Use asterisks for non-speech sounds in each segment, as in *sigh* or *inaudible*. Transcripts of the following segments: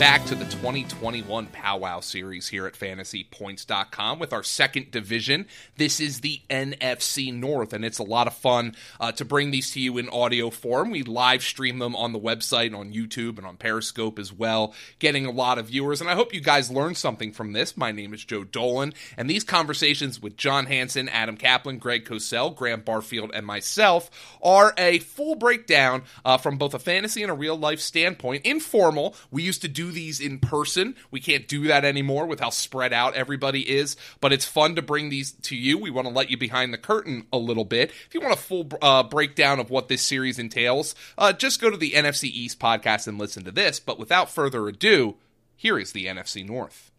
Back to the 2021 Powwow Series here at fantasypoints.com with our second division. This is the NFC North, and it's a lot of fun uh, to bring these to you in audio form. We live stream them on the website, on YouTube, and on Periscope as well, getting a lot of viewers. And I hope you guys learned something from this. My name is Joe Dolan, and these conversations with John Hansen, Adam Caplan, Greg Cosell, Graham Barfield, and myself are a full breakdown uh, from both a fantasy and a real life standpoint. Informal. We used to do these in person. We can't do that anymore with how spread out everybody is, but it's fun to bring these to you. We want to let you behind the curtain a little bit. If you want a full uh, breakdown of what this series entails, uh, just go to the NFC East podcast and listen to this. But without further ado, here is the NFC North.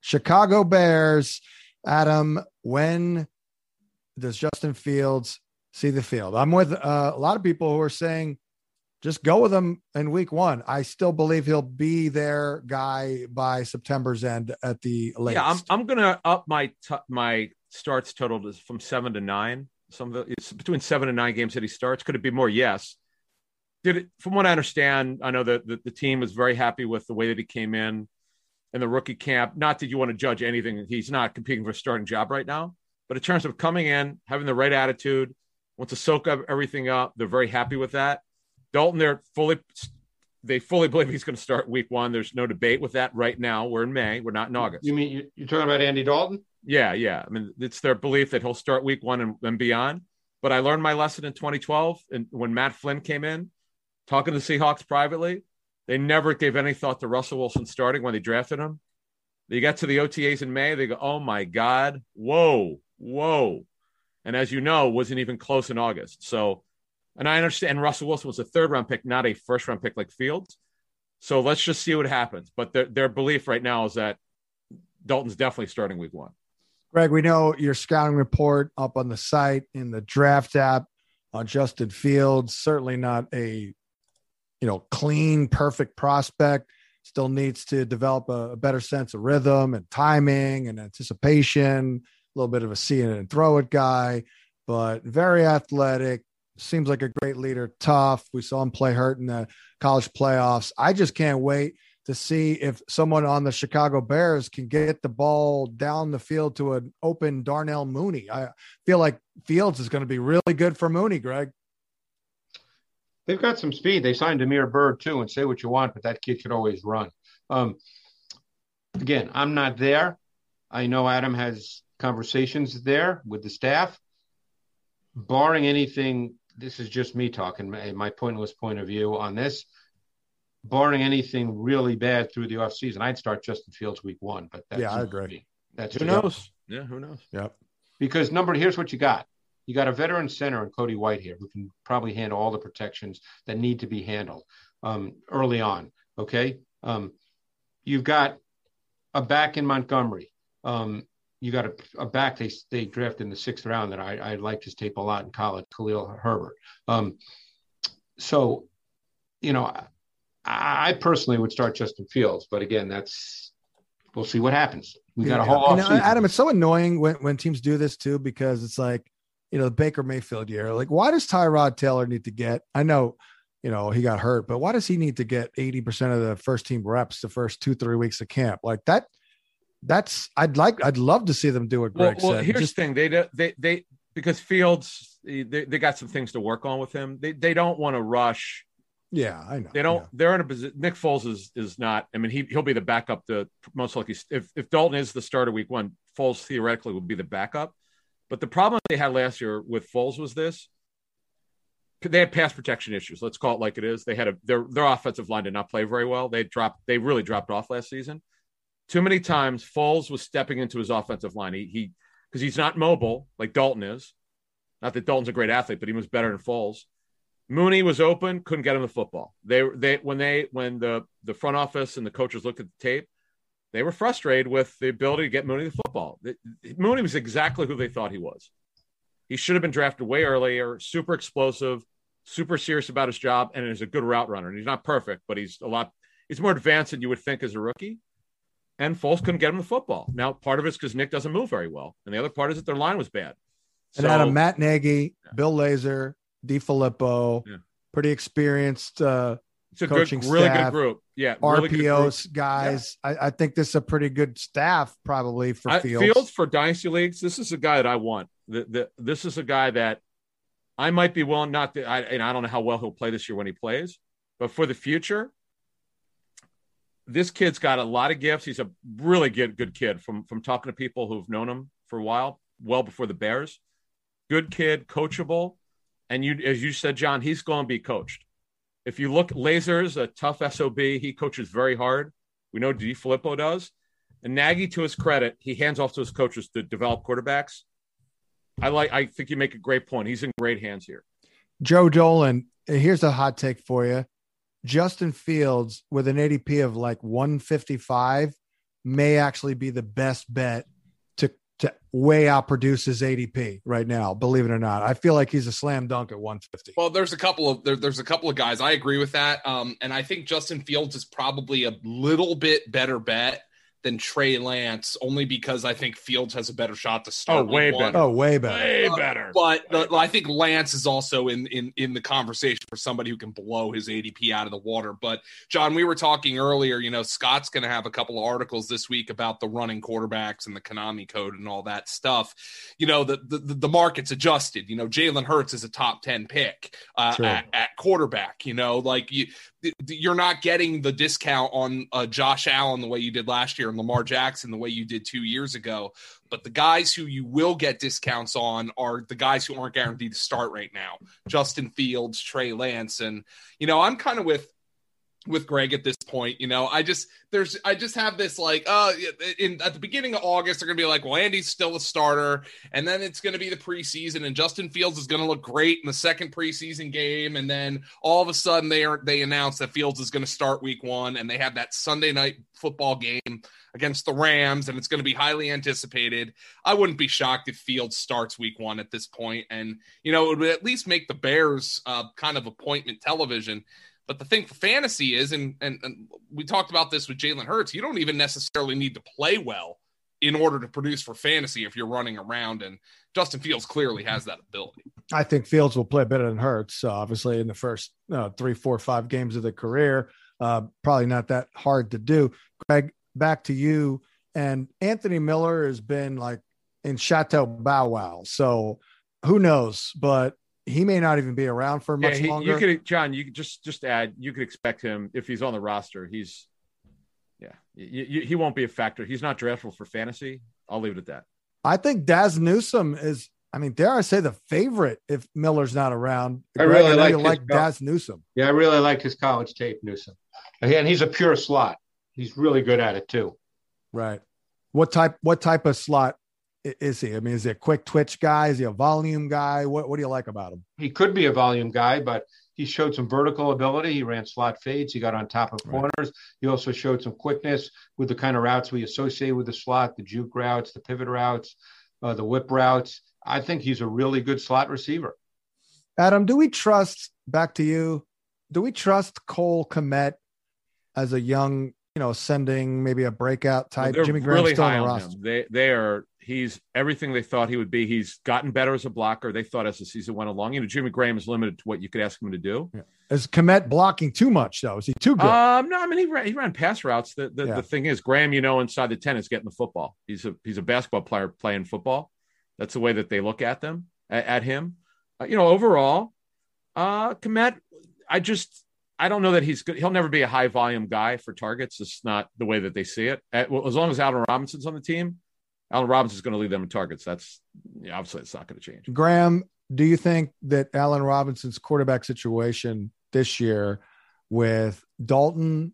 Chicago Bears. Adam, when does Justin Fields see the field? I'm with uh, a lot of people who are saying just go with him in week one. I still believe he'll be their guy by September's end at the latest. Yeah, I'm, I'm going to up my t- my starts total to, from seven to nine. Some of the, it's between seven and nine games that he starts. Could it be more? Yes. Did it, from what I understand, I know that the, the team is very happy with the way that he came in in the rookie camp. Not that you want to judge anything. He's not competing for a starting job right now. But in terms of coming in, having the right attitude, wants to soak up everything up, they're very happy with that. Dalton, they're fully they fully believe he's going to start week one. There's no debate with that right now. We're in May. We're not in August. You mean you're talking about Andy Dalton? Yeah, yeah. I mean, it's their belief that he'll start week one and, and beyond. But I learned my lesson in 2012, and when Matt Flynn came in, talking to the Seahawks privately, they never gave any thought to Russell Wilson starting when they drafted him. They got to the OTAs in May. They go, "Oh my God, whoa, whoa," and as you know, wasn't even close in August. So and I understand Russell Wilson was a third round pick, not a first round pick like Fields. So let's just see what happens. But their, their belief right now is that Dalton's definitely starting week one. Greg, we know your scouting report up on the site in the draft app on Justin Fields. Certainly not a you know clean, perfect prospect. Still needs to develop a, a better sense of rhythm and timing and anticipation. A little bit of a see it and throw it guy, but very athletic, seems like a great leader, tough. We saw him play hurt in the college playoffs. I just can't wait to see if someone on the Chicago Bears can get the ball down the field to an open Darnell Mooney. I feel like Fields is going to be really good for Mooney, Greg. They've got some speed. They signed Damiere Byrd too, and say what you want, but that kid could always run. Um, again, I'm not there. I know Adam has conversations there with the staff. Barring anything this is just me talking, my, my pointless point of view on this. Barring anything really bad through the offseason, I'd start Justin Fields week one. But that's yeah, I agree. Me. That's who knows. Yeah, who knows? Yep. Because number here's what you got. You got a veteran center and Cody Whitehair who can probably handle all the protections that need to be handled um, early on. Okay. Um, you've got a back in Montgomery. Um, you got a, a, back they they drafted in the sixth round that I, I liked his tape a lot in college, Khalil Herbert. Um, so, you know, I, I, personally would start Justin Fields, but again, that's we'll see what happens. We got yeah, a whole you know, Adam, it's so annoying when, when teams do this too, because it's like, you know, the Baker Mayfield year. Like, why does Tyrod Taylor need to get? I know, you know, he got hurt, but why does he need to get 80% of the first team reps the first two, three weeks of camp? Like that that's I'd like I'd love to see them do it. Greg well, well said. here's Just, the thing they they they because Fields they, they got some things to work on with him. They they don't want to rush. Yeah, I know. They don't. Yeah. They're in a position. Nick Foles is is not. I mean, he he'll be the backup. The most likely, if if Dalton is the starter week one, Foles theoretically would be the backup. But the problem they had last year with Foles was this: they had pass protection issues. Let's call it like it is. They had a their their offensive line did not play very well. They dropped. They really dropped off last season too many times Foles was stepping into his offensive line. He he because he's not mobile like Dalton is. Not that Dalton's a great athlete, but he was better than Foles. Mooney was open, couldn't get him the football. They they when they when the the front office and the coaches looked at the tape, they were frustrated with the ability to get Mooney the football. Mooney was exactly who they thought he was. He should have been drafted way earlier. Super explosive, super serious about his job, and is a good route runner. And he's not perfect, but he's a lot. He's more advanced than you would think as a rookie. And Foles couldn't get him the football. Now, part of it's because Nick doesn't move very well, and the other part is that their line was bad. And Adam, Matt Nagy, yeah. Bill Lazor, DeFilippo, yeah. pretty experienced uh, it's a good, really good group. Yeah, really RPOs guys. Yeah. I, I, think this is a pretty good staff probably for I, Fields. Fields for dynasty leagues. This is a guy that I want. The, the, this is a guy that I might be willing not to. I, and I don't know how well he'll play this year when he plays, but for the future, this kid's got a lot of gifts. He's a really good good kid from from talking to people who've known him for a while, well before the Bears. Good kid, coachable, and you as you said, John, he's going to be coached. If you look, Lazor's a tough SOB. He coaches very hard. We know DeFilippo does. And Nagy, to his credit, he hands off to his coaches to develop quarterbacks. I like. I think you make a great point. He's in great hands here. Joe Dolan, here's a hot take for you. Justin Fields with an ADP of like 155 may actually be the best bet to way outproduce his ADP right now. Believe it or not, I feel like he's a slam dunk at 150. Well, there's a couple of there, there's a couple of guys I agree with that, um, and I think Justin Fields is probably a little bit better bet than Trey Lance, only because I think Fields has a better shot to start. Oh, way better. Oh, way better. Way uh, better. But uh, I think Lance is also in, in in the conversation for somebody who can blow his ADP out of the water. But John, we were talking earlier. You know, Scott's going to have a couple of articles this week about the running quarterbacks and the Konami code and all that stuff. You know, the the, the market's adjusted. You know, Jalen Hurts is a top ten pick uh, at, at quarterback. You know, like you you're not getting the discount on uh, Josh Allen the way you did last year and Lamar Jackson the way you did two years ago. But the guys who you will get discounts on are the guys who aren't guaranteed to start right now Justin Fields, Trey Lance. And, you know, I'm kind of with with Greg at this point. You know, I just there's I just have this like uh in at the beginning of August they're gonna be like, well, Andy's still a starter, and then it's gonna be the preseason, and Justin Fields is gonna look great in the second preseason game, and then all of a sudden they are they announce that Fields is gonna start week one, and they have that Sunday night football game against the Rams, and it's going to be highly anticipated. I wouldn't be shocked if Fields starts week one at this point, and you know it would at least make the Bears uh, kind of appointment television but the thing for fantasy is, and, and, and we talked about this with Jalen Hurts, you don't even necessarily need to play well in order to produce for fantasy if you're running around. And Justin Fields clearly has that ability. I think Fields will play better than Hurts, uh, obviously, in the first uh, three, four, five games of the career. Uh, probably not that hard to do. Greg, back to you. And Anthony Miller has been like in Chateau Bow Wow. So who knows? But he may not even be around for much yeah, he, longer. You could, John, you could just just add. You could expect him if he's on the roster. He's, yeah, you, you, he won't be a factor. He's not draftable for fantasy. I'll leave it at that. I think Dazz Newsome is. I mean, dare I say the favorite if Miller's not around? I really I like, like Dazz Newsome. Yeah, I really like his college tape, Newsome. Again, he's a pure slot. He's really good at it too. Right. What type? What type of slot is he? I mean, is he a quick twitch guy? Is he a volume guy? What What do you like about him? He could be a volume guy, but he showed some vertical ability. He ran slot fades. He got on top of corners. Right. He also showed some quickness with the kind of routes we associate with the slot, the juke routes, the pivot routes, uh, the whip routes. I think he's a really good slot receiver. Adam, do we trust? Back to you. Do we trust Cole Kmet as a young, you know, sending maybe a breakout type? Well, Jimmy Graham really still on the roster. Him. They they are he's everything they thought he would be. He's gotten better as a blocker. They thought as the season went along. You know, Jimmy Graham is limited to what you could ask him to do. Yeah. Is Kmet blocking too much though? Is he too good? Um, no, I mean he ran, he ran pass routes. The the, yeah. the thing is, Graham, you know, inside the ten is getting the football. He's a he's a basketball player playing football. That's the way that they look at them at, at him. Uh, you know, overall, uh, Kmet, I just I don't know that he's good. He'll never be a high volume guy for targets. It's not the way that they see it. As long as Allen Robinson's on the team, Allen Robinson is going to lead them in targets. That's yeah, obviously it's not going to change. Graham, do you think that Allen Robinson's quarterback situation this year with Dalton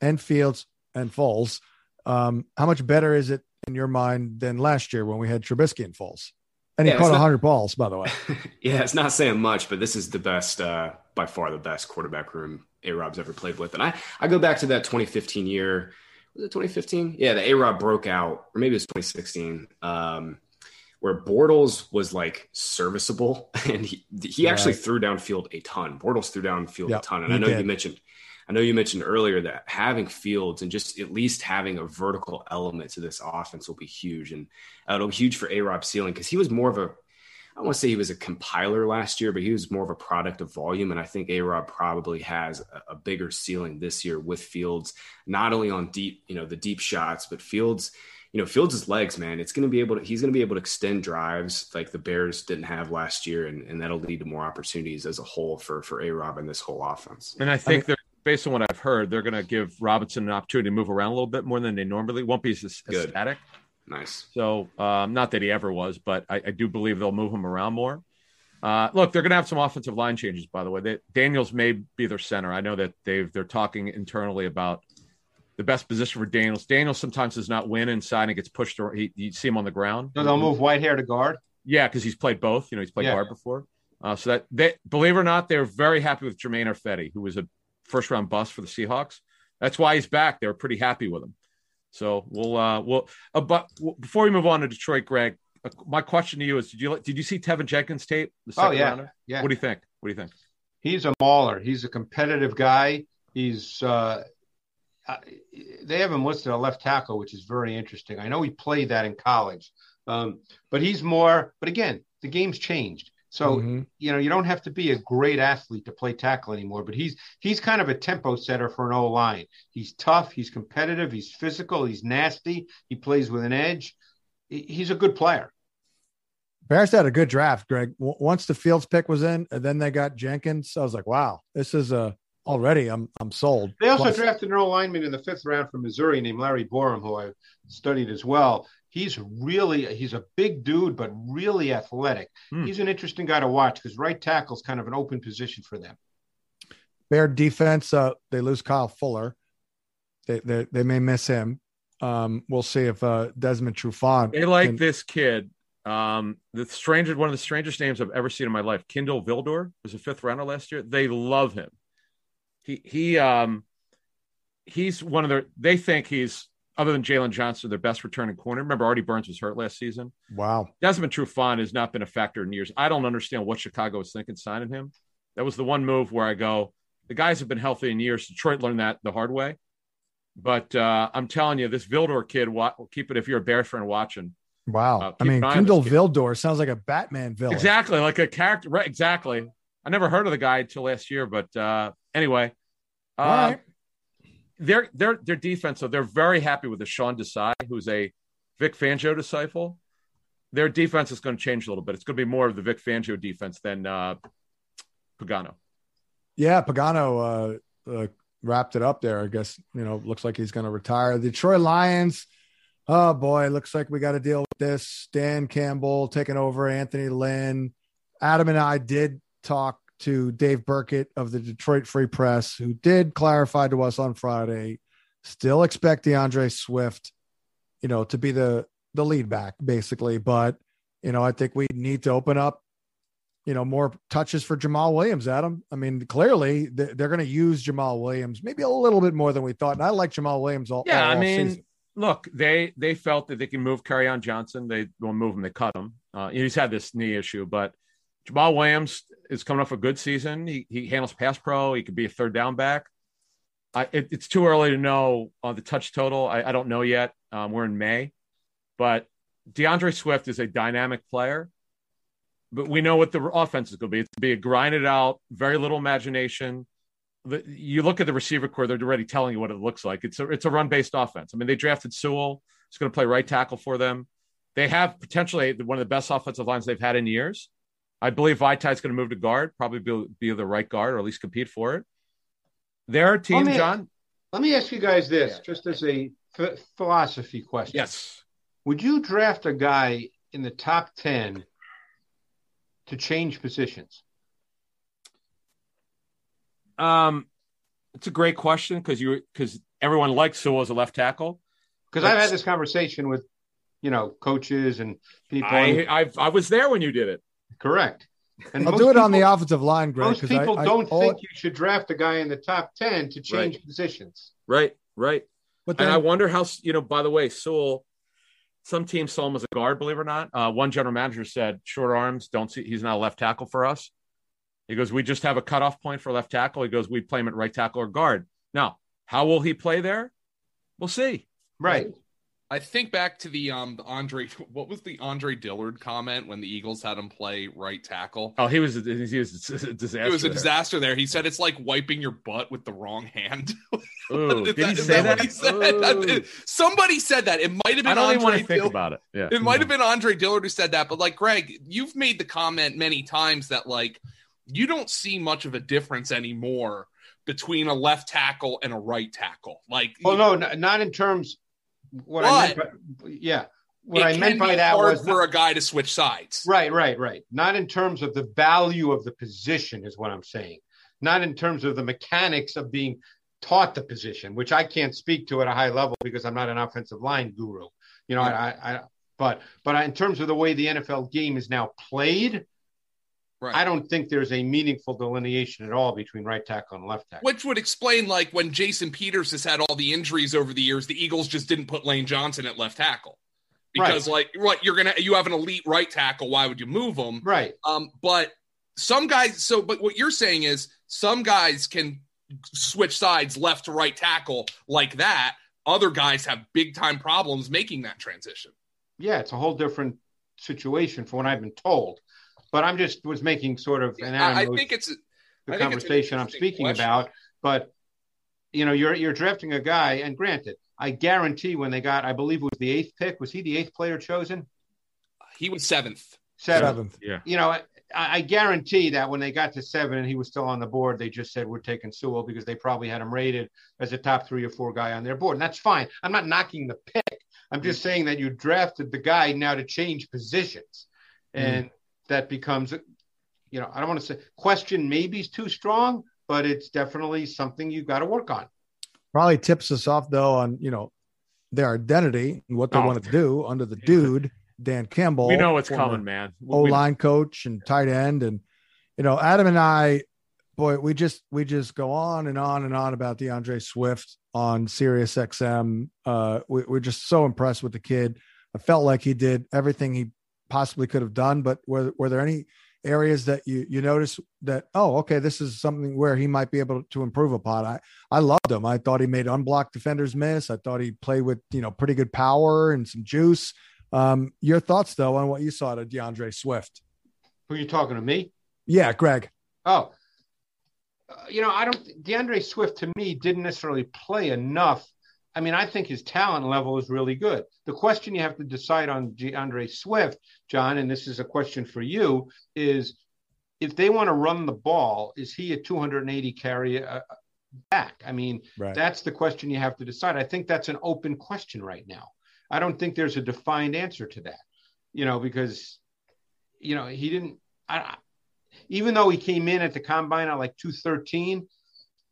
and Fields and Foles, um, how much better is it in your mind than last year when we had Trubisky and Foles? And he yeah, caught 100 balls, by the way. *laughs* yeah, it's not saying much, but this is the best, uh, by far the best quarterback room A Rob's ever played with. And I, I go back to that 2015 year was it 2015? Yeah, the A Rob broke out, or maybe it was 2016, um, where Bortles was like serviceable *laughs* and he he Right. actually threw downfield a ton. Bortles threw downfield Yep, a ton. And I know did. you mentioned I know you mentioned earlier that having Fields and just at least having a vertical element to this offense will be huge. And uh, it'll be huge for A Rob ceiling because he was more of a I want to say he was a compiler last year, but he was more of a product of volume. And I think A Rob probably has a, a bigger ceiling this year with Fields, not only on deep, you know, the deep shots, but Fields, you know, Fields' legs, man, it's going to be able to, he's going to be able to extend drives like the Bears didn't have last year. And, and that'll lead to more opportunities as a whole for, for A Rob and this whole offense. And I think they're based on what I've heard, they're going to give Robinson an opportunity to move around a little bit more than they normally won't be as, as static. Nice. So, um, not that he ever was, but I, I do believe they'll move him around more. Uh, look, they're going to have some offensive line changes, by the way. They, Daniels may be their center. I know that they've they're talking internally about the best position for Daniels. Daniels sometimes does not win inside and gets pushed. Or he, you see him on the ground. So they'll move Whitehair to guard. Yeah, because he's played both. You know, he's played Yeah. guard before. Uh, so that they believe it or not, they're very happy with Germain Ifedi, who was a first round bust for the Seahawks. That's why he's back. They were pretty happy with him. So we'll uh, we'll uh, but before we move on to Detroit, Greg, uh, my question to you is: Did you did you see Teven Jenkins tape? The Oh, yeah. rounder? Yeah. What do you think? What do you think? He's a mauler. He's a competitive guy. He's uh, uh, they have him listed a left tackle, which is very interesting. I know he played that in college, um, but he's more. But again, the game's changed. So Mhm. you know you don't have to be a great athlete to play tackle anymore. But he's he's kind of a tempo setter for an O line. He's tough. He's competitive. He's physical. He's nasty. He plays with an edge. He's a good player. Bears had a good draft, Greg. W- once the Fields pick was in, and then they got Jenkins, I was like, wow, this is a already. I'm I'm sold. They also Plus- drafted an old lineman in the fifth round from Missouri named Larry Borom, who I've studied as well. He's really he's a big dude, but really athletic. Hmm. He's an interesting guy to watch because right tackle is kind of an open position for them. Bear defense, uh, they lose Kyle Fuller. They they, they may miss him. Um, we'll see if uh, Desmond Trufant. They like can- this kid. Um, the strangest one of the strangest names I've ever seen in my life. Kindle Vildor was a fifth rounder last year. They love him. He he um he's one of their they think he's other than Jaylon Johnson, their best returning corner. Remember, Artie Burns was hurt last season. Wow. Desmond Trufant has not been a factor in years. I don't understand what Chicago was thinking signing him. That was the one move where I go, the guys have been healthy in years. Detroit learned that the hard way. But uh, I'm telling you, this Vildor kid, wa- keep it if you're a Bears fan watching. Wow. Uh, I mean, an eye on Kindle this kid. Vildor sounds like a Batman villain. Exactly, like a character. Right, exactly. I never heard of the guy until last year, but uh, anyway, uh, All right. Their their their defense. So they're very happy with the Sean Desai, who's a Vic Fangio disciple. Their defense is going to change a little bit. It's going to be more of the Vic Fangio defense than uh, Pagano. Yeah, Pagano uh, uh, wrapped it up there. I guess you know looks like he's going to retire. The Detroit Lions. Oh boy, looks like we got to deal with this. Dan Campbell taking over. Anthony Lynn. Adam and I did talk to Dave Birkett of the Detroit Free Press, who did clarify to us on Friday. Still expect DeAndre Swift, you know, to be the the lead back basically, but you know, I think we need to open up you know, more touches for Jamaal Williams, Adam. I mean, clearly they're going to use Jamaal Williams maybe a little bit more than we thought. And I like Jamaal Williams all. Yeah, all I mean, season. look, they they felt that they can move on Johnson. They won't move him. They cut him. Uh, he's had this knee issue, but Jamaal Williams is coming off a good season. He he handles pass pro. He could be a third down back. I, it, it's too early to know on the touch total. I, I don't know yet. Um, we're in May, but DeAndre Swift is a dynamic player. But we know what the offense is going to be. It's going to be a grinded out, very little imagination. The, you look at the receiver core; they're already telling you what it looks like. It's a it's a run based offense. I mean, they drafted Sewell. He's going to play right tackle for them. They have potentially one of the best offensive lines they've had in years. I believe Vaitai's going to move to guard, probably be, be the right guard or at least compete for it. Their team, me- John. Let me ask you guys this, just as a ph- philosophy question. Yes. Would you draft a guy in the top ten to change positions? Um, it's a great question because you because everyone likes Sewell as a left tackle. Because I've had this conversation with, you know, coaches and people. I, I I was there when you did it. Correct. And I'll do it on the offensive line, Greg. Most 'cause I- people I- don't all- think you should draft a guy in the top ten to change Right. positions. Right, right. But And then, I wonder how you know. By the way, Sewell some teams saw him as a guard, believe it or not. Uh, one general manager said, "Short arms, don't see. He's not a left tackle for us." He goes, "We just have a cutoff point for left tackle." He goes, "We play him at right tackle or guard." Now, how will he play there? We'll see. Right. I think back to the um the Andre *laughs* what was the Andre Dillard comment when the Eagles had him play right tackle? Oh, he was he was a *laughs* disaster. It was a there. disaster there. He said it's like wiping your butt with the wrong hand. *laughs* Ooh, Is did he say what that? he said? Ooh. Somebody said that. It might have I been don't even want Andre to think Dillard. about it. Yeah. It might have been Andre Dillard who said that, but like Greg, you've made the comment many times that like you don't see much of a difference anymore between a left tackle and a right tackle. Like, Well, no, n- not in terms. What I meant, by, yeah, what I meant by that hard was for a guy to switch sides. right, right, right. Not in terms of the value of the position, is what I'm saying. Not in terms of the mechanics of being taught the position, which I can't speak to at a high level because I'm not an offensive line guru. You know, I, I, I, but but in terms of the way the NFL game is now played, Right. I don't think there's a meaningful delineation at all between right tackle and left tackle. Which would explain, like, when Jason Peters has had all the injuries over the years, the Eagles just didn't put Lane Johnson at left tackle because, like, what you're gonna you have an elite right tackle. Why would you move him? Right. Um, but some guys. So, but what you're saying is some guys can switch sides left to right tackle like that. Other guys have big time problems making that transition. yeah, it's a whole different situation from what I've been told. But I'm just was making sort of an I, I think it's the I think it's conversation I'm speaking question. about. But you know, you're you're drafting a guy, and granted, I guarantee when they got, I believe it was the eighth pick. Was he the eighth player chosen? he was seventh. Seventh. Seventh. Yeah. You know, I, I guarantee that when they got to seven and he was still on the board, they just said we're taking Sewell because they probably had him rated as a top three or four guy on their board, and that's fine. I'm not knocking the pick. I'm just mm. saying that you drafted the guy now to change positions, mm. and that becomes, you know, I don't want to say question maybe is too strong, but it's definitely something you've got to work on. Probably tips us off though on you know their identity and what they Oh. want to do under the dude Dan Campbell. We know what's coming, man. O We- line coach and tight end, and you know Adam and I, boy, we just we just go on and on and on about DeAndre Swift on Sirius XM. Uh, we, we're just so impressed with the kid. I felt like he did everything he possibly could have done, but were were there any areas that you you notice that oh okay this is something where he might be able to improve upon i i loved him i thought he made unblocked defenders miss i thought he played with you know pretty good power and some juice um your thoughts though on what you saw to deandre swift Who are you talking to me? yeah greg Oh, uh, you know, I don't. DeAndre Swift to me didn't necessarily play enough. I mean, I think his talent level is really good. The question you have to decide on DeAndre Swift, John, and this is a question for you, is if they want to run the ball, is he a 280 carry uh, back? I mean, right that's the question you have to decide. I think that's an open question right now. I don't think there's a defined answer to that, you know, because, you know, he didn't, I, even though he came in at the combine at like 213,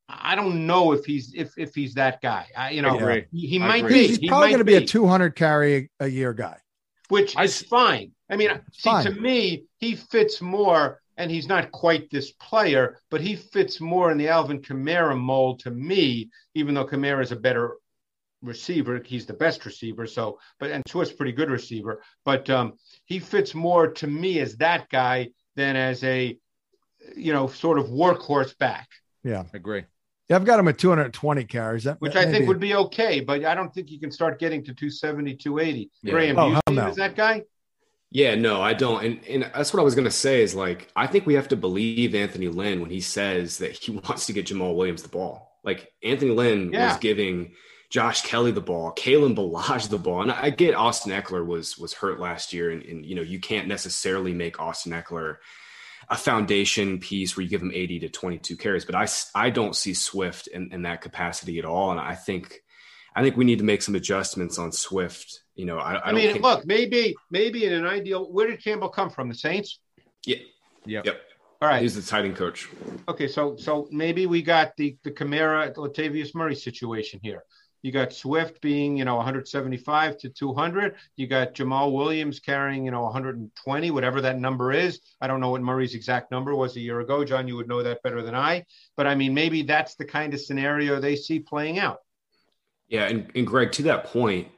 I don't know if he's, if, if he's that guy. I, you know, I agree. he, he I might agree. be, he's he probably might going to be a 200 carry a year guy which I is fine. I mean, see, fine. to me, he fits more, and he's not quite this player, but he fits more in the Alvin Kamara mold to me, even though Kamara is a better receiver. He's the best receiver. So, but, and Swift's pretty good receiver, but um, he fits more to me as that guy than as a, you know, sort of workhorse back, yeah I agree. Yeah i've got him at 220 carries that which that I think would be okay, but I don't think you can start getting to 270, 280. Yeah. Graham, Oh, do you see him no. that guy? Yeah, no, I don't. And and that's what I was gonna say is like I think we have to believe Anthony Lynn when he says that he *laughs* wants to get Jamaal Williams the ball. Like Anthony Lynn Yeah. was giving Josh Kelly the ball, Kalen Ballage the ball. And I get Austin Ekeler was was hurt last year, and, and you know, you can't necessarily make Austin Ekeler a foundation piece where you give him 80 to 22 carries, but I, I don't see Swift in, in that capacity at all. And I think I think we need to make some adjustments on Swift. You know, I, I, I, don't mean, think, look, maybe, maybe in an ideal, where did Campbell come from? The Saints? yeah, Yep. yep. All right. He's the tight end coach. Okay, so so maybe we got the the Kamara Latavius Murray situation here. You got Swift being, you know, 175 to 200. You got Jamaal Williams carrying, you know, 120, whatever that number is. I don't know what Murray's exact number was a year ago. John, you would know that better than I. But I mean, maybe that's the kind of scenario they see playing out. Yeah, and, and Greg, to that point,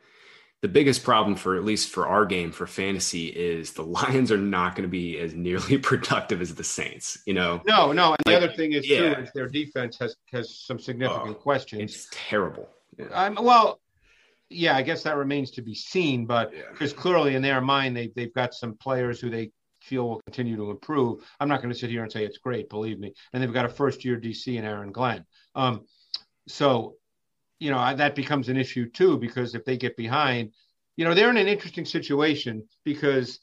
the biggest problem for at least for our game for fantasy is the *laughs* Lions are not going to be as nearly *laughs* productive as the Saints. You know, no, no. And Like, the other thing is yeah. too is their defense has has some significant Oh, questions. it's terrible. Yeah. I'm well, yeah, I guess that remains to be seen, but Yeah. because clearly in their mind they they've got some players who they feel will continue to improve. I'm not going to sit here and say it's great, believe me. And they've got a first year DC in Aaron Glenn. Um, so you know I- that becomes an issue too because if they get behind, you know they're in an interesting situation because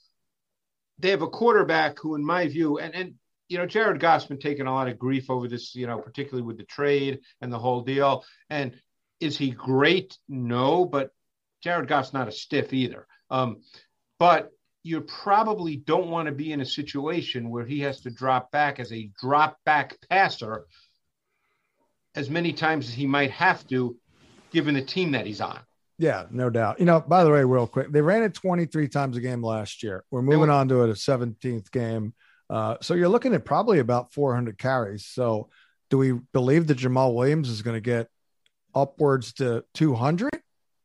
they have a quarterback who, in my view, and and you know Jared Goff's been taking a lot of grief over this, you know, particularly with the trade and the whole deal. And is he great? No, but Jared Goff's not a stiff either. Um, but you probably don't want to be in a situation where he has to drop back as a drop back passer as many times as he might have to, given the team that he's on. Yeah, no doubt. You know, by the way, real quick, they ran it 23 times a game last year. We're moving on to a 17th game. Uh, so you're looking at probably about 400 carries. So do we believe that Jamaal Williams is going to get upwards to 200?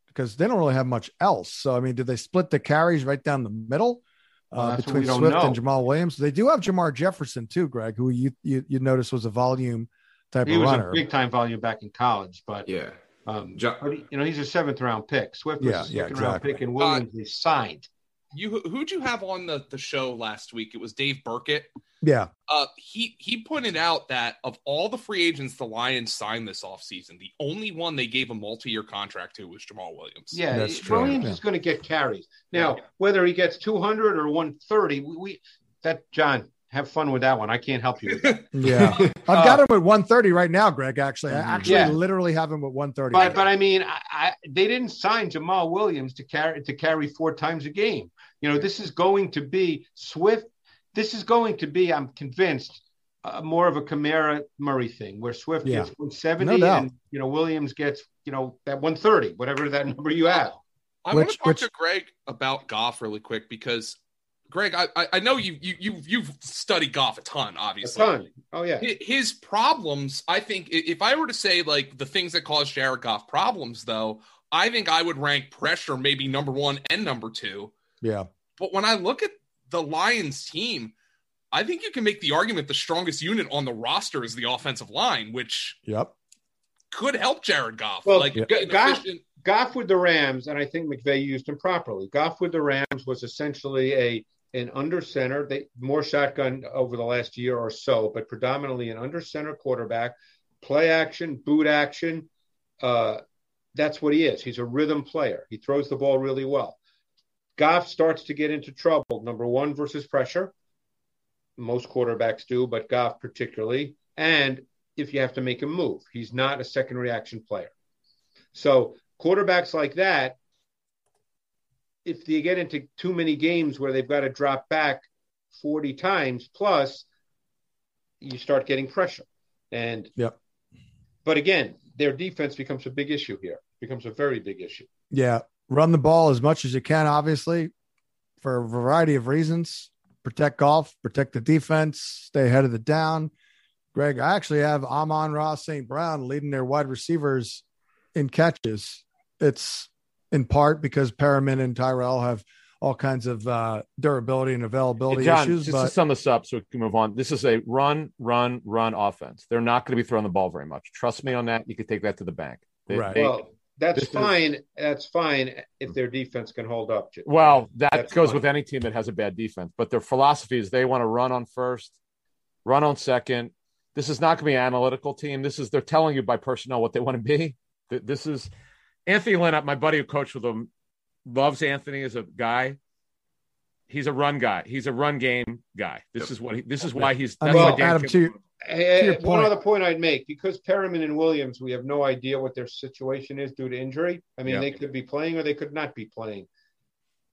Because they don't really have much else. So, I mean, did they split the carries right down the middle Well, uh, that's between Swift know. and Jamaal Williams? They do have Jermar Jefferson too, Greg, who you you, you noticed was a volume type He of was a big time volume back in college, but Yeah. um, Jo- but you know he's a seventh round pick. Swift was Yeah, a second yeah, round pick, and Williams is signed. You who'd you have on the, the show last week? It was Dave Birkett. Yeah, Uh, he he pointed out that of all the free agents the Lions signed this offseason, the only one they gave a multi-year contract to was Jamaal Williams. Yeah, That's it- true, Williams yeah. is going to get carries. Now, whether he gets 200 or 130, we, we that John have fun with that one. I can't help you. *laughs* Yeah. *laughs* I've got him at 130 right now, Greg. Actually, I actually Yeah. literally have him at 130. but but I mean, I, I, they didn't sign Jamaal Williams to carry to carry four times a game. You know, this is going to be Swift. This is going to be, I'm convinced, uh, more of a Kamara Murray thing, where Swift Yeah. gets 170 No and you know Williams gets you know that 130, whatever that *laughs* number you have. I want to talk which- to Greg about Goff really quick because Greg, I I, I know you you you you've studied Goff a ton, obviously. A obviously. ton. Oh yeah. His problems, I think, if I were to say like the things that cause Jared Goff problems, though, I think I would rank pressure maybe number one and number two. yeah, But when I look at the Lions team, I think you can make the argument the strongest unit on the roster is the offensive line, which yep. could help Jared Goff. Well, like G- Goff- efficient. Goff with the Rams, and I think McVay used him properly. Goff with the Rams was essentially a an under center. They more shotgun over the last year or so, but predominantly an under center quarterback, play action, boot action. Uh, that's what he is. He's a rhythm player. He throws the ball really well. Goff starts to get into trouble. Number one versus pressure. Most quarterbacks do, but Goff particularly. And if you have to make a move, he's not a second reaction player. So quarterbacks like that, if they get into too many games where they've got to drop back 40 times plus, you start getting pressure. And yeah. but again, their defense becomes a big issue here. Becomes a very big issue. Yeah. Run the ball as much as you can, obviously, for a variety of reasons. Protect Goff, protect the defense, stay ahead of the down. Greg, I actually have Amon-Ra St. Brown leading their wide receivers in catches. It's in part because Perriman and Tyrell have all kinds of uh, durability and availability John, issues. just But to sum this up so we can move on. This is a run, run, run offense. They're not going to be throwing the ball very much. Trust me on that. You can take that to the bank. They- Right. they- Well, that's this is- fine. That's fine if their defense can hold up. Jim. Well, that That's goes fine. with any team that has a bad defense. But their philosophy is they want to run on first, run on second. This is not going to be an analytical team. This is they're telling you by personnel what they want to be. This is Anthony Lynn, my buddy who coached with him, loves Anthony as a guy. He's a run guy. He's a run game guy. This Yep. is what he. This is why he's. That's mean, why Dan Adam, Kim- to, Eh, one other point I'd make because Perriman and Williams, we have no idea what their situation is due to injury. I mean, Yeah. they could be playing or they could not be playing.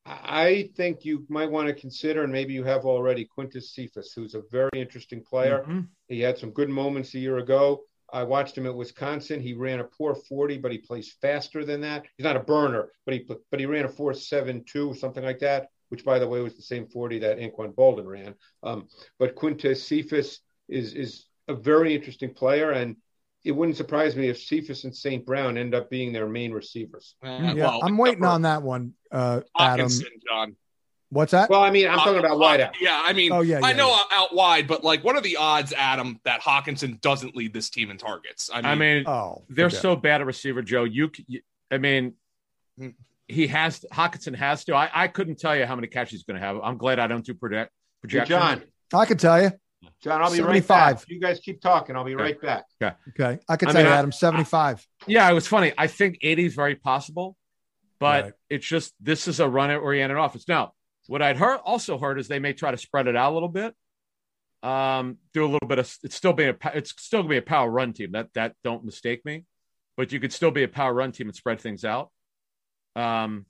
I think you might want to consider, and maybe you have already, Quintez Cephus, who's a very interesting player. Mhm. He had some good moments a year ago. I watched him at Wisconsin. He ran a poor 40, but he plays faster than that. He's not a burner, but he but he ran a 4.72, or something like that, which by the way was the same 40 that Anquan Boldin ran. Um, but Quintez Cephus is is a very interesting player, and it wouldn't surprise me if Cephus and St. Brown end up being their main receivers. Uh, yeah, well, I'm waiting on that one, uh, Adam. John. What's that? Well, I mean, I'm talking about wideout. Yeah, I mean, Oh, yeah, I know yeah. out wide, but like, what are the odds, Adam, that Hockenson doesn't lead this team in targets? I mean, I mean, oh, they're forget so bad at receiver, Joe. You, you I mean, he has Hockenson has to. I, I couldn't tell you how many catches he's going to have. I'm glad I don't do project Hey. John. I can tell you. John, I'll be 75. right back. You guys keep talking. I'll be right back. Okay, Okay. I can I tell mean, you, Adam. 75. Yeah, it was funny. I think 80 is very possible, but Right. it's just this is a run oriented offense. Now, what I'd heard also heard is they may try to spread it out a little bit. Um, do a little bit of it's still being a pa- it's still gonna be a power run team. That that don't mistake me, but you could still be a power run team and spread things out. Um,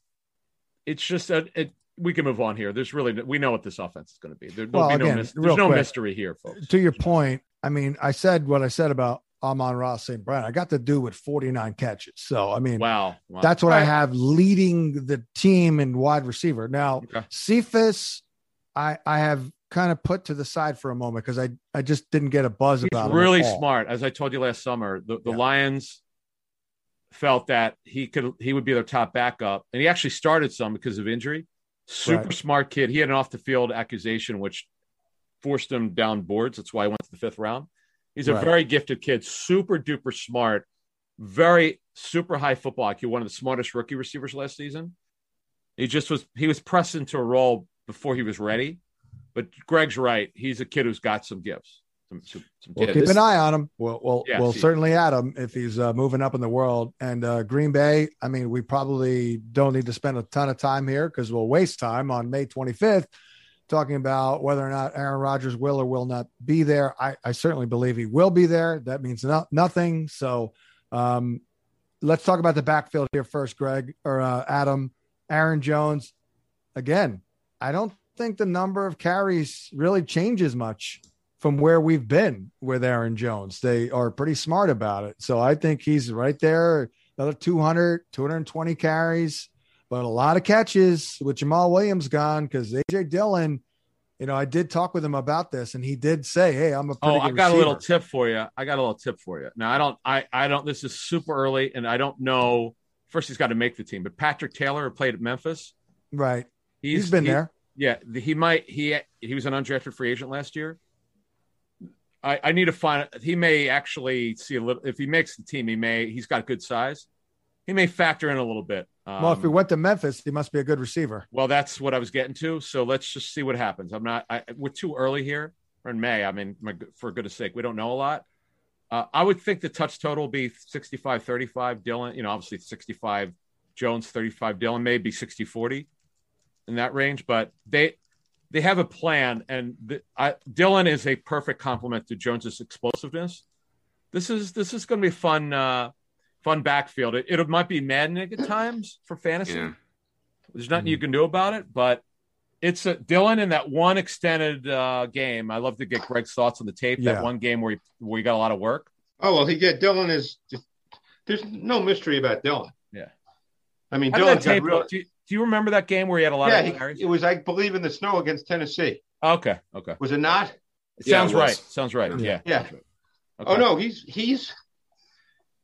it's just a it, we can move on here. There's really we know what this offense is going to be. There, there'll Well, be no again, mis- there's no quick. mystery here, folks. To your point, I mean, I said what I said about Amon-Ra St. Brown. I got to do with 49 catches. So, I mean, Wow, wow. that's what I have leading the team in wide receiver. Now, Okay. Cephus, I, I have kind of put to the side for a moment because I, I just didn't get a buzz He's about him really smart. As I told you last summer, the, the Yeah. Lions felt that he could he would be their top backup, and he actually started some because of injury. Super Right. smart kid. He had an off the field accusation which forced him down boards. That's why he went to the fifth round. He's a Right. very gifted kid, super duper smart, very super high football IQ, one of the smartest rookie receivers last season. He just was he was pressed into a role before he was ready. But Greg's right. He's a kid who's got some gifts. Some, some, some We'll keep an eye on him. We'll, we'll, Yeah, we'll certainly add him if he's uh, moving up in the world. And uh, Green Bay, I mean, we probably don't need to spend a ton of time here because we'll waste time on May 25th talking about whether or not Aaron Rodgers will or will not be there. I, I certainly believe he will be there. That means no, nothing. So um, let's talk about the backfield here first, Greg or uh, Adam. Aaron Jones, again, I don't think the number of carries really changes much from where we've been with Aaron Jones. They are pretty smart about it. So I think he's right there, another 200, 220 carries, but a lot of catches with Jamaal Williams gone because AJ Dillon, you know, I did talk with him about this and he did say, Hey, I'm a oh, pretty Oh, I got a little tip for you. I got a little tip for you. Now I don't I I don't this is super early and I don't know first he's got to make the team, but Patrick Taylor who played at Memphis. Right. he's been he- there. Yeah, he might he he was an undrafted free agent last year. I, I need to find he may actually see a little if he makes the team, he may he's got good size. He may factor in a little bit. Um, well, if he went to Memphis, he must be a good receiver. well, that's what I was getting to. So let's just see what happens. I'm not. I, we're too early here. We're in May. I mean, my, for goodness sake, we don't know a lot. Uh, I would think the touch total will be 65 35. Dillon, you know, obviously 65 Jones, 35 Dillon, maybe 60 40 in that range. But they they have a plan, and the, I, Dillon is a perfect complement to Jones's explosiveness. This is this is going to be fun. Uh, fun backfield. It, it might be maddening at times for fantasy. Yeah. There's nothing you can do about it, but it's a, Dillon in that one extended uh, game. I love to get Greg's thoughts on the tape. Yeah. That one game where he, where he got a lot of work. Oh well, he get Dillon is. Just, there's no mystery about Dillon. Yeah. I mean, How Dillon that tape real, look? Do you, do you remember that game where he had a lot Yeah, of he, carries? it was I believe in the snow against Tennessee. okay, okay. Was it not? It Yeah, sounds it right. Sounds right. Yeah. Yeah. sounds right. Oh no, he's he's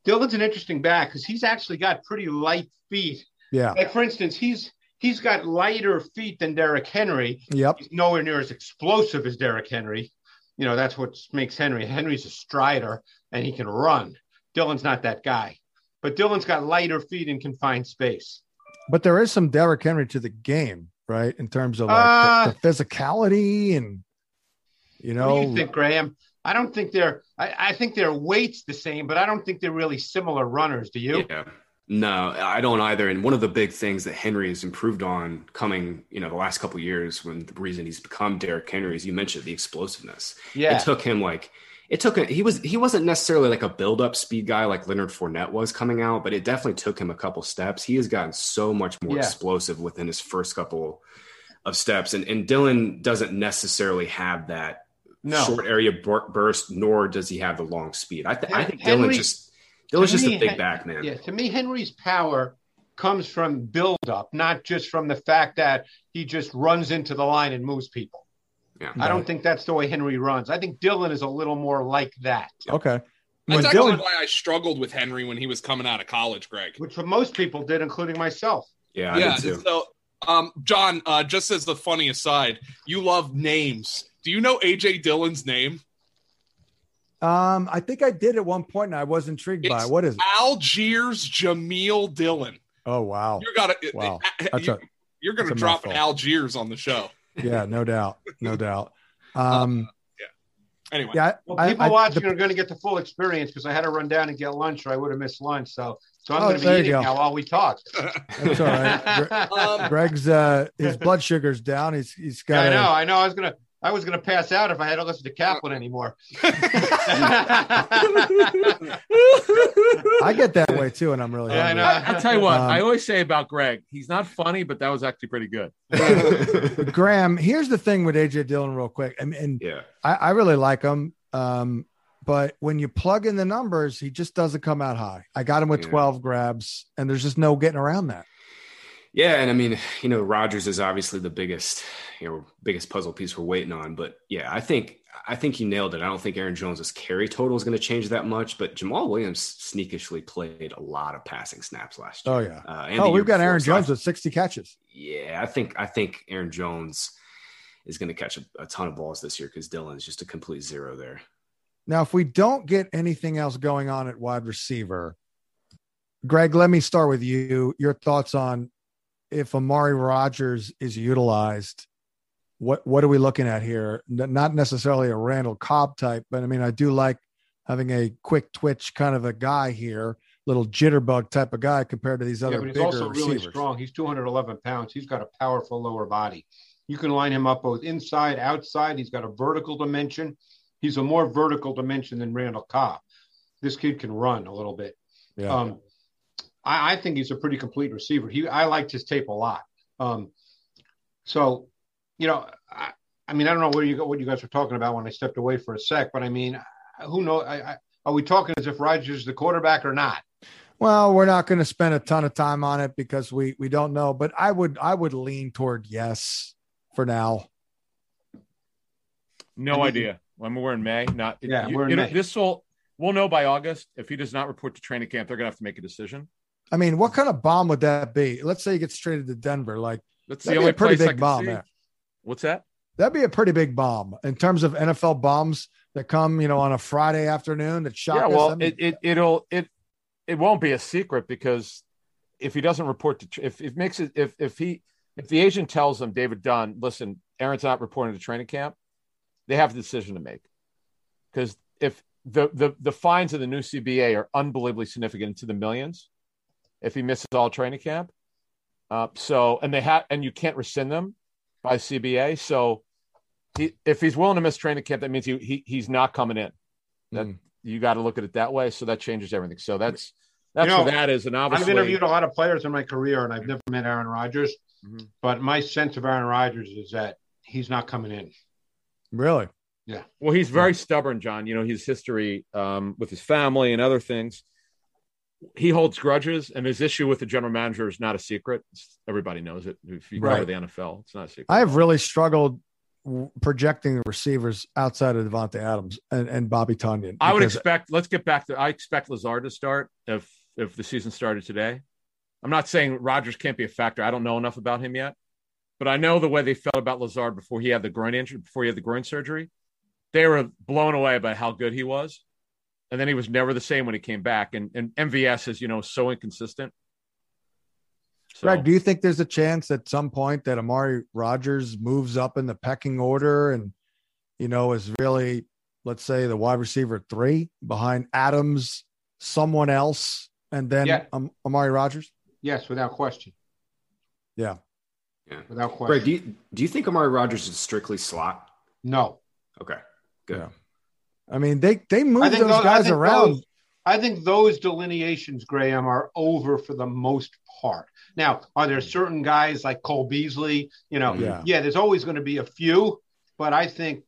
Dillon's an interesting back because he's actually got pretty light feet. Yeah. Like for instance, he's he's got lighter feet than Derrick Henry. Yep. He's nowhere near as explosive as Derrick Henry. You know, that's what makes Henry. Henry's a strider and he can run. Dillon's not that guy. But Dillon's got lighter feet and can find space. But there is some Derrick Henry to the game, right? In terms of like Uh, the, the physicality and you know What do you think, Graham? I don't think they're I, I think their weight's the same, but I don't think they're really similar runners. Do you? Yeah. No, I don't either. And one of the big things that Henry has improved on coming, you know, the last couple of years when the reason he's become Derrick Henry is you mentioned the explosiveness. Yeah. It took him like it took a, he was he wasn't necessarily like a build up speed guy like Leonard Fournette was coming out, but it definitely took him a couple steps. He has gotten so much more Yeah. explosive within his first couple of steps, and and Dillon doesn't necessarily have that No. short area bur- burst, nor does he have the long speed. I, th- I think Henry- Dillon just Dillon's just me, a big Hen- back man. Yeah, to me, Henry's power comes from build up, not just from the fact that he just runs into the line and moves people. Yeah. I don't think that's the way Henry runs. I think Dillon is a little more like that. Okay. That's when actually Dillon, why I struggled with Henry when he was coming out of college, Greg. which most people did, including myself. Yeah, I yeah. did too. So, um, John, uh, just as the funny aside, you love names. Do you know AJ Dillon's name? um, I think I did at one point, and I was intrigued by it. What is it? Algiers Jameel Dillon. Oh wow, You're gonna, Wow. You, a, you're gonna drop an. Algiers on the show. Yeah, no doubt, no *laughs* doubt. Um, Anyway, yeah, Well, people I- watching the- are going to get the full experience because I had to run down and get lunch, or I would have missed lunch. So, so I'm Oh, going to be eating now while we talk. *laughs* that's all right. Gre- *laughs* um, Greg's uh, his blood sugar's down. He's he's got. I a- know. I know. I was gonna. I was gonna pass out if I had to listen to Caplan anymore. *laughs* I get that way too, and I'm really. Yeah, I know. I'll tell you what, Um, I always say about Greg, he's not funny, but that was actually pretty good. *laughs* Graham, here's the thing with AJ Dillon, real quick. I mean, yeah. I, I really like him. Um, but when you plug in the numbers, he just doesn't come out high. I got him with Yeah. 12 grabs, and there's just no getting around that. Yeah, and I mean, you know, Rodgers is obviously the biggest, you know, biggest puzzle piece we're waiting on. But yeah, I think I think you nailed it. I don't think Aaron Jones's carry total is going to change that much, but Jamaal Williams sneakishly played a lot of passing snaps last year. Oh, yeah. Uh, and Oh, we've got before. Aaron So I- Jones with 60 catches. yeah, I think I think Aaron Jones is going to catch a, a ton of balls this year because Dillon's just a complete zero there. Now, if we don't get anything else going on at wide receiver, Greg, let me start with you. Your thoughts on if Amari Rodgers is utilized. What what are we looking at here? Not necessarily a Randall Cobb type, but I mean, I do like having a quick twitch kind of a guy here, little jitterbug type of guy compared to these other. Yeah, but he's also really strong. He's 211 pounds. He's got a powerful lower body. You can line him up both inside, outside. He's got a vertical dimension. He's a more vertical dimension than Randall Cobb. This kid can run a little bit. Yeah. Um, I, I think he's a pretty complete receiver. He, I liked his tape a lot. Um, so, you know, I, I mean, I don't know what you what you guys were talking about when I stepped away for a sec, but I mean, who knows? I, I, are we talking as if Rodgers is the quarterback or not? Well, we're not going to spend a ton of time on it because we we don't know, but I would I would lean toward yes for now. No I mean- idea. When we're in May, not Yeah, you- we're in you know, May. This will we'll know by August. If he does not report to training camp, they're gonna have to make a decision. I mean, what kind of bomb would that be? Let's say he gets traded to Denver. Like That's the only pretty big bomb there. What's that? That'd be a pretty big bomb in terms of NFL bombs that come, you know, on a Friday afternoon that shock yeah, us. well, I mean, it, it it'll it it won't be a secret because if he doesn't report to if it makes it if if he if the agent tells him David Dunn, listen, Aaron's not reporting to training camp, they have a decision to make because if the the the fines of the new CBA are unbelievably significant into the millions if he misses all training camp. Uh, so and they have and you can't rescind them by CBA. So he, if he's willing to miss training camp, that means he, he he's not coming in. That Mm. you got to look at it that way. So that changes everything. So that's that's You know, where that is. And obviously, I've interviewed a lot of players in my career, and I've never met Aaron Rodgers. Mhm. But my sense of Aaron Rodgers is that he's not coming in. really, Yeah. well, he's very stubborn, John. You know his history um, with his family and other things. He holds grudges, and his issue with the general manager is not a secret. It's- everybody knows it. If you cover Right. the NFL, it's not a secret. I have really struggled projecting the receivers outside of Davante Adams and, and Bobby Tonyan. I would expect. Let's get back to. I expect Lazard to start if if the season started today. I'm not saying Rodgers can't be a factor. I don't know enough about him yet, but I know the way they felt about Lazard before he had the groin injury, before he had the groin surgery. They were blown away by how good he was, and then he was never the same when he came back. And and MVS is you know so inconsistent. So, Greg, do you think there's a chance at some point that Amari Rodgers moves up in the pecking order and, you know, is really, let's say, the wide receiver three behind Adams, someone else, and then Yeah. um, Amari Rodgers? Yes, without question. Yeah. Yeah. Without question. Greg, do you, do you think Amari Rodgers is strictly slot? no. Okay, good. Yeah. I mean, they they move those those, guys think around. those- I think those delineations, Graham, are over for the most part. Now, are there certain guys like Cole Beasley? You know, Yeah. yeah, there's always going to be a few, but I think,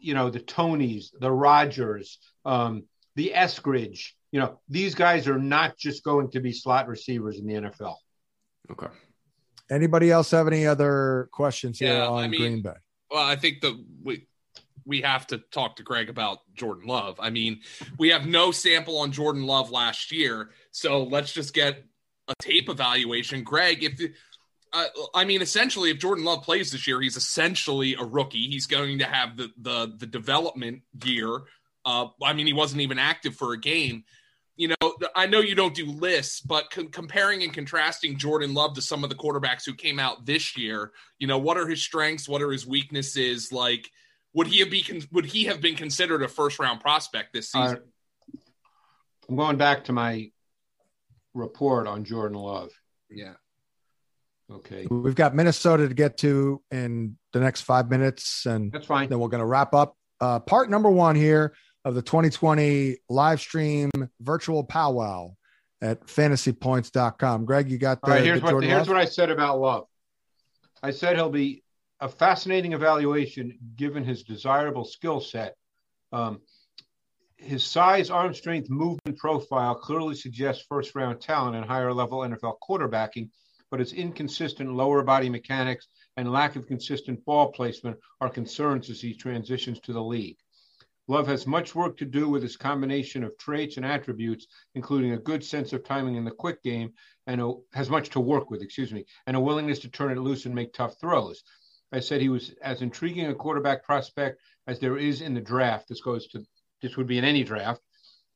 you know, the Toneys, the Rodgers, um, the Eskridge, you know, these guys are not just going to be slot receivers in the NFL. Okay. Anybody else have any other questions here Yeah, on I mean- Green Bay? Well, I think the we, we have to talk to Greg about Jordan Love. I mean, we have no sample on Jordan Love last year, so let's just get a tape evaluation. Greg, if uh, I mean, essentially, if Jordan Love plays this year, he's essentially a rookie. He's going to have the the, the development year. Uh, I mean, he wasn't even active for a game. You know, I know you don't do lists, but comparing and contrasting Jordan Love to some of the quarterbacks who came out this year, you know, what are his strengths? What are his weaknesses? Like, would he have be would he have been considered a first round prospect this season? Uh, I'm going back to my report on Jordan Love. Yeah. Okay. We've got Minnesota to get to in the next five minutes, and that's fine. Then we're going to wrap up uh, part number one here of the 2020 live stream virtual powwow at fantasypoints.com. Greg, you got the, All right, here's, the what, here's what I said about Love. I said he'll be a fascinating evaluation given his desirable skill set. Um, his size, arm strength, movement profile clearly suggests first round talent and higher level NFL quarterbacking, but his inconsistent lower body mechanics and lack of consistent ball placement are concerns as he transitions to the league. Love has much work to do with his combination of traits and attributes, including a good sense of timing in the quick game, and a, has much to work with, excuse me, and a willingness to turn it loose and make tough throws. I said he was as intriguing a quarterback prospect as there is in the draft. This goes to this would be in any draft.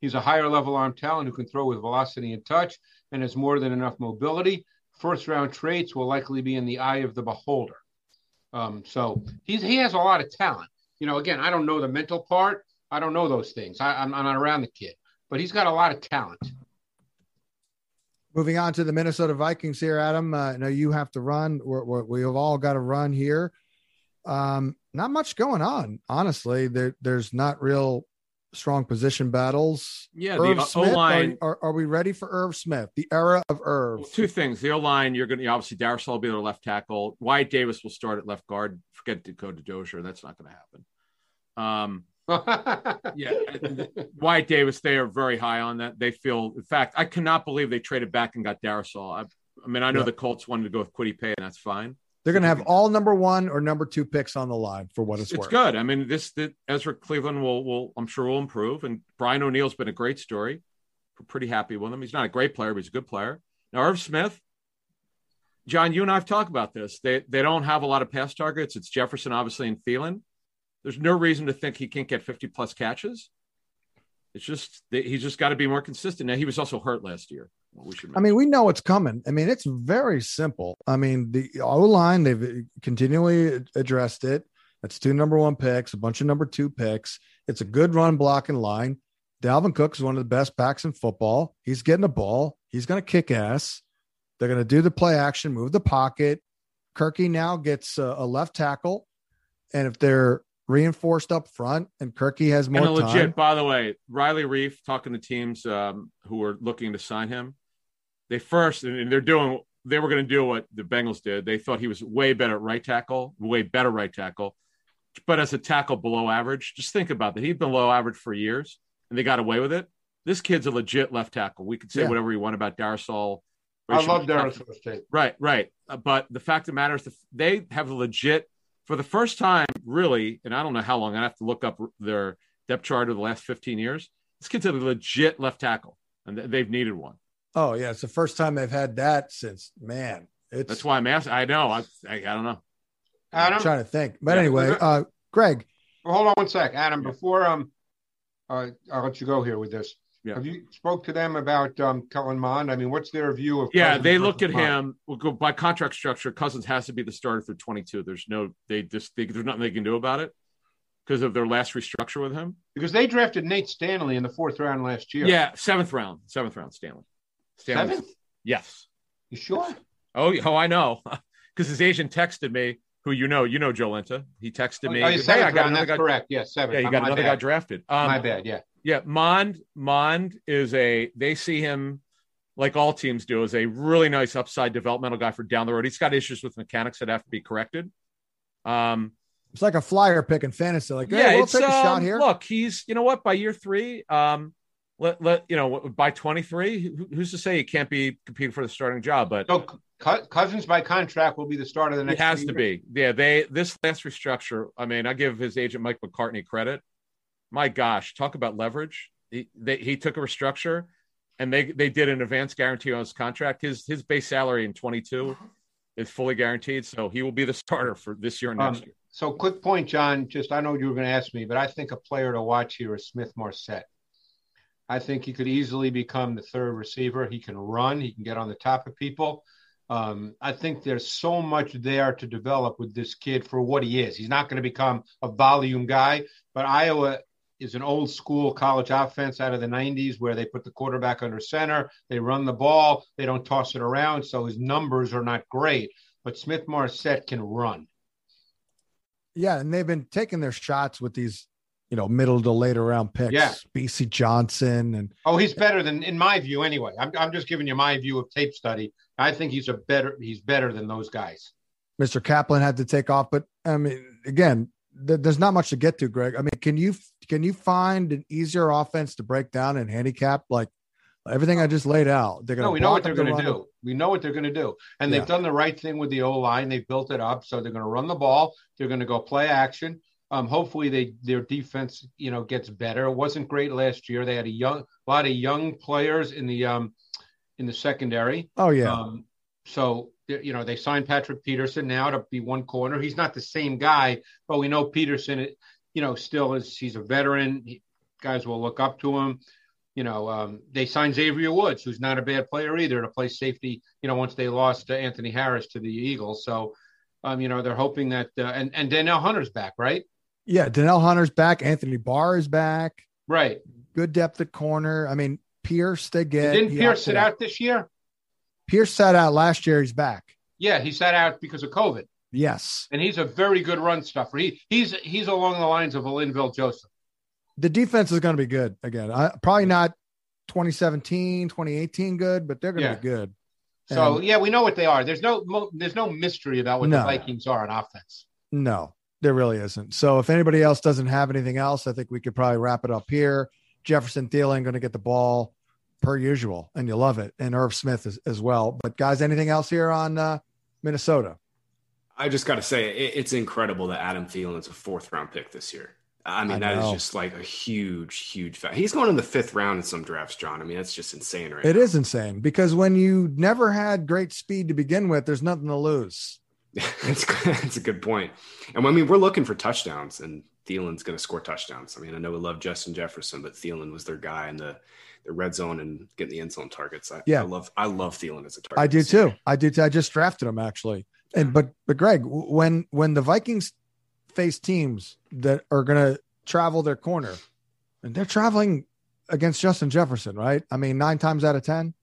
He's a higher level arm talent who can throw with velocity and touch and has more than enough mobility. First round traits will likely be in the eye of the beholder. Um, so he's, he has a lot of talent you know, again, I don't know the mental part. I don't know those things. I, I'm not around the kid, but he's got a lot of talent. Moving on to the Minnesota Vikings here, Adam. Uh, I know you have to run. We're, we're, we have all got to run here. Um, not much going on, honestly. There, there's not real strong position battles. Yeah, Irv the O line. Are, are, are, we ready for Irv Smith? The era of Irv. Well, two things: the O line. You're going to obviously Darrisaw will be their left tackle. Wyatt Davis will start at left guard. Forget Dakota Dozier. That's not going to happen. Um, yeah, Wyatt Davis. They are very high on that. They feel, in fact, I cannot believe they traded back and got Darrisaw. I, I mean, I know yeah. the Colts wanted to go with Kwity Paye, and that's fine. They're going to have all number one or number two picks on the line for what it's, it's worth. good. I mean, this the, Ezra Cleveland will will I'm sure will improve, and Brian O'Neill's been a great story. We're pretty happy with him. He's not a great player, but he's a good player. Now, Irv Smith, John, you and I have talked about this. They they don't have a lot of pass targets. It's Jefferson, obviously, and Thielen. There's no reason to think he can't get 50 plus catches. It's just he's just got to be more consistent. Now he was also hurt last year. We. I mean, we know it's coming. I mean, it's very simple. I mean, the O line they've continually addressed it. That's two number one picks, a bunch of number two picks. It's a good run blocking line. Dalvin Cook is one of the best backs in football. He's getting a ball. He's going to kick ass. They're going to do the play action, move the pocket. Kirky now gets a, a left tackle, and if they're reinforced up front, and Kirky has more. And legit, time. by the way, Riley Reiff talking to teams um, who are looking to sign him. They first, and they're doing. They were going to do what the Bengals did. They thought he was way better at right tackle, way better right tackle, but as a tackle below average. Just think about that. He'd been below average for years, and they got away with it. This kid's a legit left tackle. We could say yeah. whatever we want about Darrisaw. I love Darrisaw State. Right, right. Uh, but the fact of the matter is, they have a legit for the first time, really, and I don't know how long, I have to look up their depth chart of the last 15 years. This kid's a legit left tackle, and they've needed one. Oh, yeah. It's the first time they've had that since, man. It's, That's why I'm asking. I know. I, I, I don't know. Adam, I'm trying to think. But yeah. anyway, uh, Greg. Well, hold on one sec. Adam, before um, uh, I'll let you go here with this. Yeah. Have you spoke to them about um, Kellen Mond? I mean, what's their view of? Yeah, Cousins they look at Mond? him. We'll go by contract structure. Cousins has to be the starter through 22. There's no, they just they, there's nothing they can do about it because of their last restructure with him. Because they drafted Nate Stanley in the fourth round last year. Yeah, seventh round, seventh round, Stanley. Stanley. Seventh? Yes. You sure? Oh, oh, I know. *laughs* Because his agent texted me, who you know, you know Joe Lenta. He texted me. Oh, hey, I got another guy. Correct. Yes, seven. Yeah, you got another bad. guy drafted. Um, My bad. Yeah. Yeah, Mond Mond is a they see him like all teams do as a really nice upside developmental guy for down the road. He's got issues with mechanics that have to be corrected. Um, it's like a flyer pick in fantasy. Like, hey, yeah, we'll take a um, shot here. Look, he's you know what by year three, um, let let you know by twenty three, who's to say he can't be competing for the starting job? But no, Cousins by contract will be the start of the next. Year. It has to be. Yeah, they this last restructure. I mean, I give his agent Mike McCartney credit. My gosh, talk about leverage. He they, he took a restructure, and they they did an advance guarantee on his contract. His his base salary in twenty two is fully guaranteed, so he will be the starter for this year and next Um, year. So, quick point, John. Just I know you were going to ask me, but I think a player to watch here is Smith Marsette. I think he could easily become the third receiver. He can run. He can get on the top of people. Um, I think there's so much there to develop with this kid for what he is. He's not going to become a volume guy, but Iowa is an old school college offense out of the 90s where they put the quarterback under center, they run the ball, they don't toss it around, so his numbers are not great. But Smith Marsette can run. Yeah, and they've been taking their shots with these, you know, middle to later round picks. Yeah. Bisi Johnson and Oh, he's better than, in my view, anyway. I'm, I'm just giving you my view of tape study. I think he's a better, he's better than those guys. Mr. Caplan had to take off. But I mean, again, th- there's not much to get to, Greg. I mean, can you can you find an easier offense to break down and handicap like everything I just laid out? They're going to. No, we know what they're going to do. We know what they're going to do. And Yeah. they've done the right thing with the O line. They've built it up. So they're going to run the ball. They're going to go play action. Um, hopefully they their defense, you know, gets better. It wasn't great last year. They had a young a lot of young players in the um in the secondary. Oh yeah, Um, so you know they signed Patrick Peterson now to be one corner. He's not the same guy, but we know Peterson, you know, still is. He's a veteran. He, guys will look up to him. You know, um, they signed Xavier Woods, who's not a bad player either, to play safety. You know, once they lost uh, Anthony Harris to the Eagles, so um, you know they're hoping that uh, and and Danielle Hunter's back, right? Yeah. Danielle Hunter's back. Anthony Barr is back. Right. Good depth at corner. I mean, Pierce they get. Didn't Pierce sit out this year? Pierce sat out last year. He's back. Yeah, he sat out because of COVID, Yes. and he's a very good run stuffer. He he's he's along the lines of a Linval Joseph. The defense is going to be good again. I, probably not 2017, 2018 good, but they're going to Yeah. be good. So And- yeah, we know what they are. There's no mo- there's no mystery about what No. the Vikings are on offense. No, there really isn't. So if anybody else doesn't have anything else, I think we could probably wrap it up here. Jefferson Thielen going to get the ball per usual, and you love it, and Irv Smith as, as well. But guys, anything else here on uh, Minnesota? I just got to say, it, it's incredible that Adam Thielen is a fourth round pick this year. I mean, I that is know. just like a huge, huge fact. He's going in the fifth round in some drafts, John. I mean, that's just insane, right? It now. is insane because when you never had great speed to begin with, there's nothing to lose. *laughs* it's that's a good point. And I mean, we're looking for touchdowns, and Thielen's going to score touchdowns. I mean, I know we love Justin Jefferson, but Thielen was their guy in the, the red zone and getting the end zone targets. I, Yeah. I love I love Thielen as a target. I do too. I do too. I just drafted him actually. And but but Greg, when when the Vikings face teams that are going to travel their corner, and they're traveling against Justin Jefferson, right? I mean, nine times out of ten.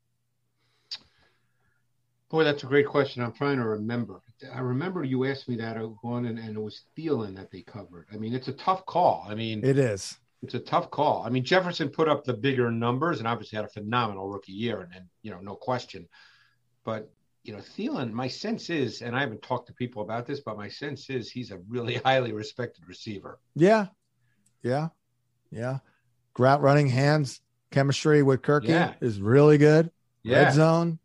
Boy, that's a great question. I'm trying to remember. I remember you asked me that one, and, and it was Thielen that they covered. I mean, it's a tough call. I mean, It is. it's a tough call. I mean, Jefferson put up the bigger numbers and obviously had a phenomenal rookie year, and, and you know, no question. But you know, Thielen, my sense is, and I haven't talked to people about this, but my sense is he's a really *laughs* highly respected receiver. Yeah, yeah, yeah. Grout running hands chemistry with Kirky Yeah. is really good. Yeah. Red zone.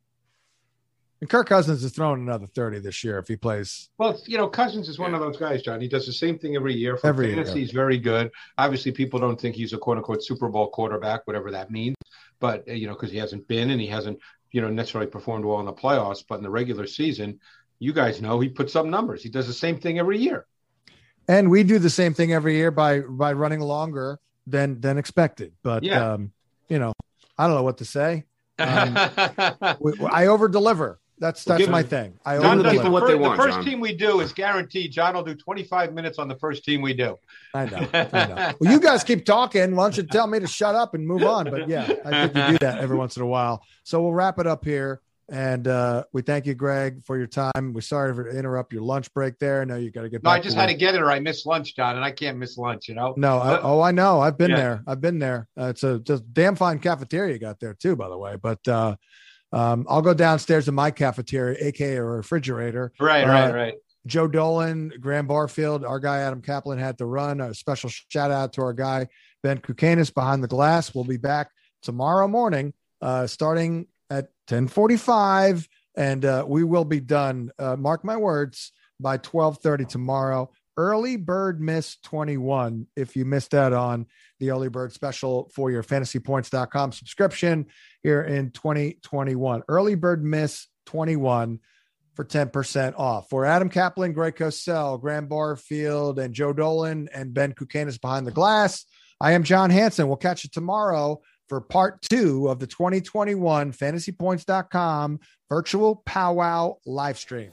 And Kirk Cousins is throwing another thirty this year if he plays. Well, you know, Cousins is one of those guys, John. He does the same thing every year. For Every year. he's very good. Obviously, people don't think he's a quote unquote Super Bowl quarterback, whatever that means. But uh, you know, because he hasn't been and he hasn't, you know, necessarily performed well in the playoffs. But in the regular season, you guys know he puts up numbers. He does the same thing every year. And we do the same thing every year by by running longer than than expected. But Yeah. um, you know, I don't know what to say. Um, *laughs* We- I over deliver. That's that's give- my thing. I John over does people the, what fir- they the first John. team we do is guaranteed. John will do 25 minutes on the first team we do. I know. I *laughs* know. Well, you guys keep talking. Why don't you tell me to shut up and move on? But yeah, I think you do that every once in a while. So we'll wrap it up here. And uh, we thank you, Greg, for your time. We're sorry to interrupt your lunch break there. I know you got to get No, back. I just to had to get it or I missed lunch, John, and I can't miss lunch, you know? No, I, oh, I know. I've been Yeah. there. I've been there. Uh, it's a just damn fine cafeteria you got there too, by the way. But uh, um, I'll go downstairs to my cafeteria, aka a refrigerator. Right, Uh, right, right. Joe Dolan, Graham Barfield, our guy Adam Caplan had to run. A special shout out to our guy Ben Kukanis behind the glass. We'll be back tomorrow morning, uh, starting at 1045 and uh, we will be done. Uh, mark my words by twelve thirty tomorrow. Early bird miss twenty one. If you missed that on the early bird special for your fantasypoints.com subscription here in 2021. Early bird miss 21 for 10% off. For Adam Caplan, Greg Cosell, Graham Barfield, and Joe Dolan, and Ben Kukanis behind the glass, I am John Hansen. We'll catch you tomorrow for part two of the 2021 fantasypoints.com virtual powwow live stream.